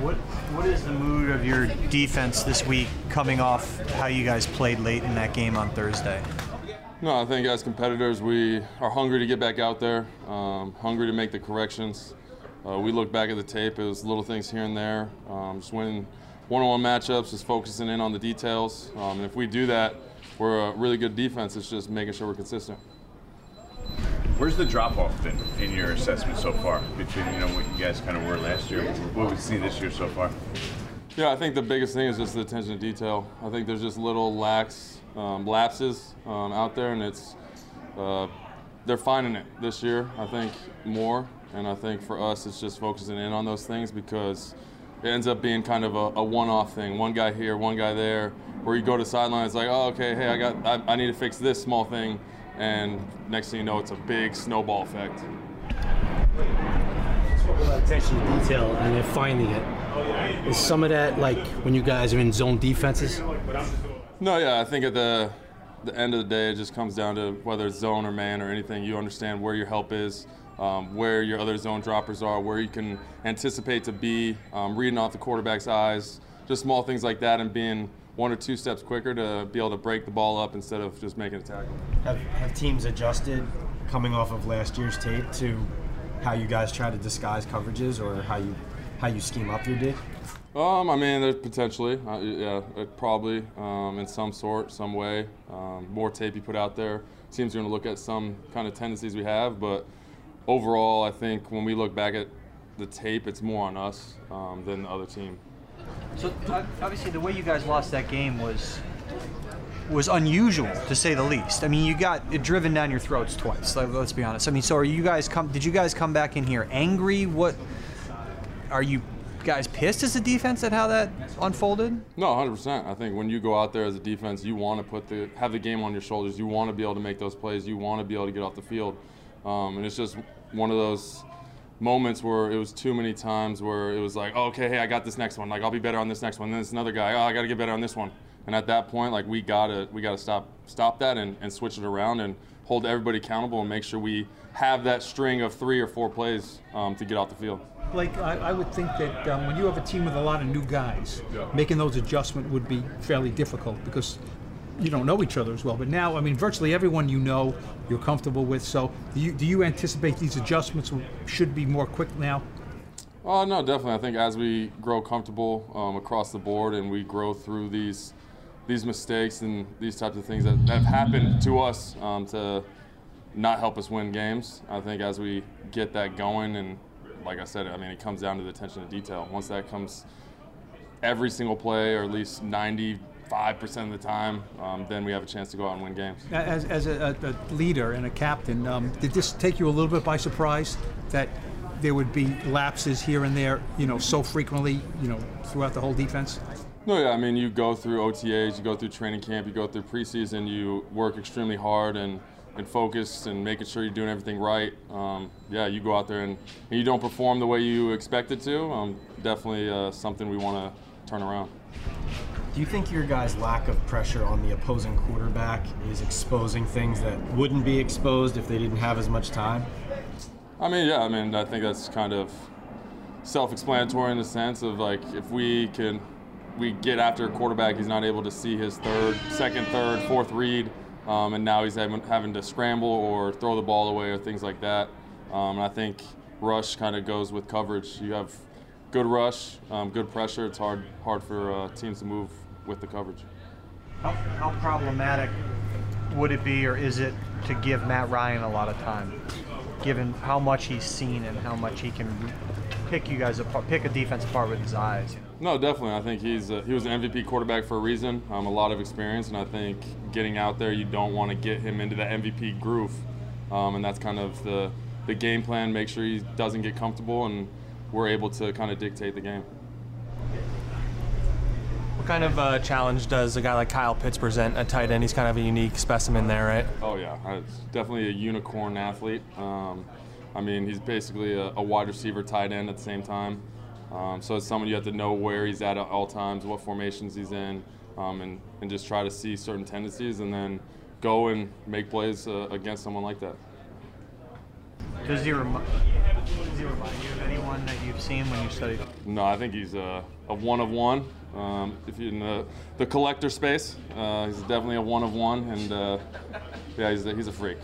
What What is the mood of your defense this week, coming off how you guys played late in that game on Thursday? No, I think as competitors, we are hungry to get back out there, um, hungry to make the corrections. Uh, we look back at the tape, it was little things here and there, um, just winning one-on-one matchups, just focusing in on the details. Um, and if we do that, we're a really good defense. It's just making sure we're consistent. Where's the drop off been in your assessment so far between you know what you guys kind of were last year, what we've seen this year so far? Yeah, I think the biggest thing is just the attention to detail. I think there's just little lax um, lapses um, out there, and it's uh, they're finding it this year. I think more, and I think for us, it's just focusing in on those things because it ends up being kind of a, a one-off thing. One guy here, one guy there. Where you go to sideline, it's like, oh, okay, hey, I got, I, I need to fix this small thing, and next thing you know, it's a big snowball effect. attention to detail and they're finding it. Is some of that like when you guys are in zone defenses? No, yeah, I think at the the end of the day, it just comes down to whether it's zone or man or anything. You understand where your help is, um, where your other zone droppers are, where you can anticipate to be, um, reading off the quarterback's eyes, just small things like that, and being one or two steps quicker to be able to break the ball up instead of just making a tackle. Have, have teams adjusted coming off of last year's tape to how you guys try to disguise coverages or how you how you scheme up your D? Um, I mean, there's potentially, uh, yeah, probably um, in some sort, some way. Um, more tape you put out there, teams are going to look at some kind of tendencies we have, but overall, I think when we look back at the tape, it's more on us um, than the other team. So obviously, the way you guys lost that game was was unusual to say the least. I mean, you got it driven down your throats twice. Like, let's be honest. I mean, so are you guys come? Did you guys come back in here angry? What are you guys pissed as a defense at how that unfolded? No, 100%. I think when you go out there as a defense, you want to put the have the game on your shoulders. You want to be able to make those plays. You want to be able to get off the field. Um, and it's just one of those moments where it was too many times where it was like, oh, okay, hey, I got this next one. Like I'll be better on this next one. And then there's another guy. Oh, I got to get better on this one. And at that point, like we gotta we gotta stop stop that and, and switch it around and hold everybody accountable and make sure we have that string of three or four plays um, to get off the field. Blake, I, I would think that um, when you have a team with a lot of new guys, making those adjustments would be fairly difficult because you don't know each other as well. But now, I mean, virtually everyone you know, you're comfortable with. So, do you, do you anticipate these adjustments should be more quick now? Oh no, definitely. I think as we grow comfortable um, across the board and we grow through these these mistakes and these types of things that, have happened to us um, to not help us win games. I think as we get that going and like I said, I mean, it comes down to the attention to detail. Once that comes every single play, or at least 95% of the time, um, then we have a chance to go out and win games. As, as a, a leader and a captain, um, did this take you a little bit by surprise that there would be lapses here and there, you know, so frequently, you know, throughout the whole defense? No, yeah, I mean, you go through OTAs, you go through training camp, you go through preseason, you work extremely hard and and focused and making sure you're doing everything right. Um, yeah, you go out there and, and, you don't perform the way you expected to. Um, definitely uh, something we want to turn around. Do you think your guys' lack of pressure on the opposing quarterback is exposing things that wouldn't be exposed if they didn't have as much time? I mean, yeah, I mean, I think that's kind of self-explanatory in the sense of like if we can we get after a quarterback, he's not able to see his third, second, third, fourth read um, and now he's having, having to scramble or throw the ball away or things like that. Um, and I think rush kind of goes with coverage. You have good rush, um, good pressure. It's hard hard for uh, teams to move with the coverage. How, how problematic would it be, or is it, to give Matt Ryan a lot of time, given how much he's seen and how much he can pick you guys apart, pick a defense apart with his eyes? You know? No, definitely. I think he's a, he was an MVP quarterback for a reason. Um, a lot of experience, and I think getting out there, you don't want to get him into the MVP groove, um, and that's kind of the the game plan. Make sure he doesn't get comfortable, and we're able to kind of dictate the game. What kind of uh, challenge does a guy like Kyle Pitts present at tight end? He's kind of a unique specimen there, right? Oh yeah, it's definitely a unicorn athlete. Um, I mean, he's basically a, a wide receiver tight end at the same time. Um, so it's someone you have to know where he's at at all times, what formations he's in, um, and, and just try to see certain tendencies and then go and make plays uh, against someone like that. Does he, remi- does he remind you of anyone anyone that you've seen when you studied? No, I think he's a, a one of one. Um, if you're in the, the collector space, uh, he's definitely a one of one, and uh, yeah, he's a, he's a freak.